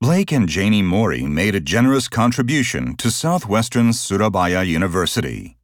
Blake and Janie Mori made a generous contribution to Southwestern Surabaya University.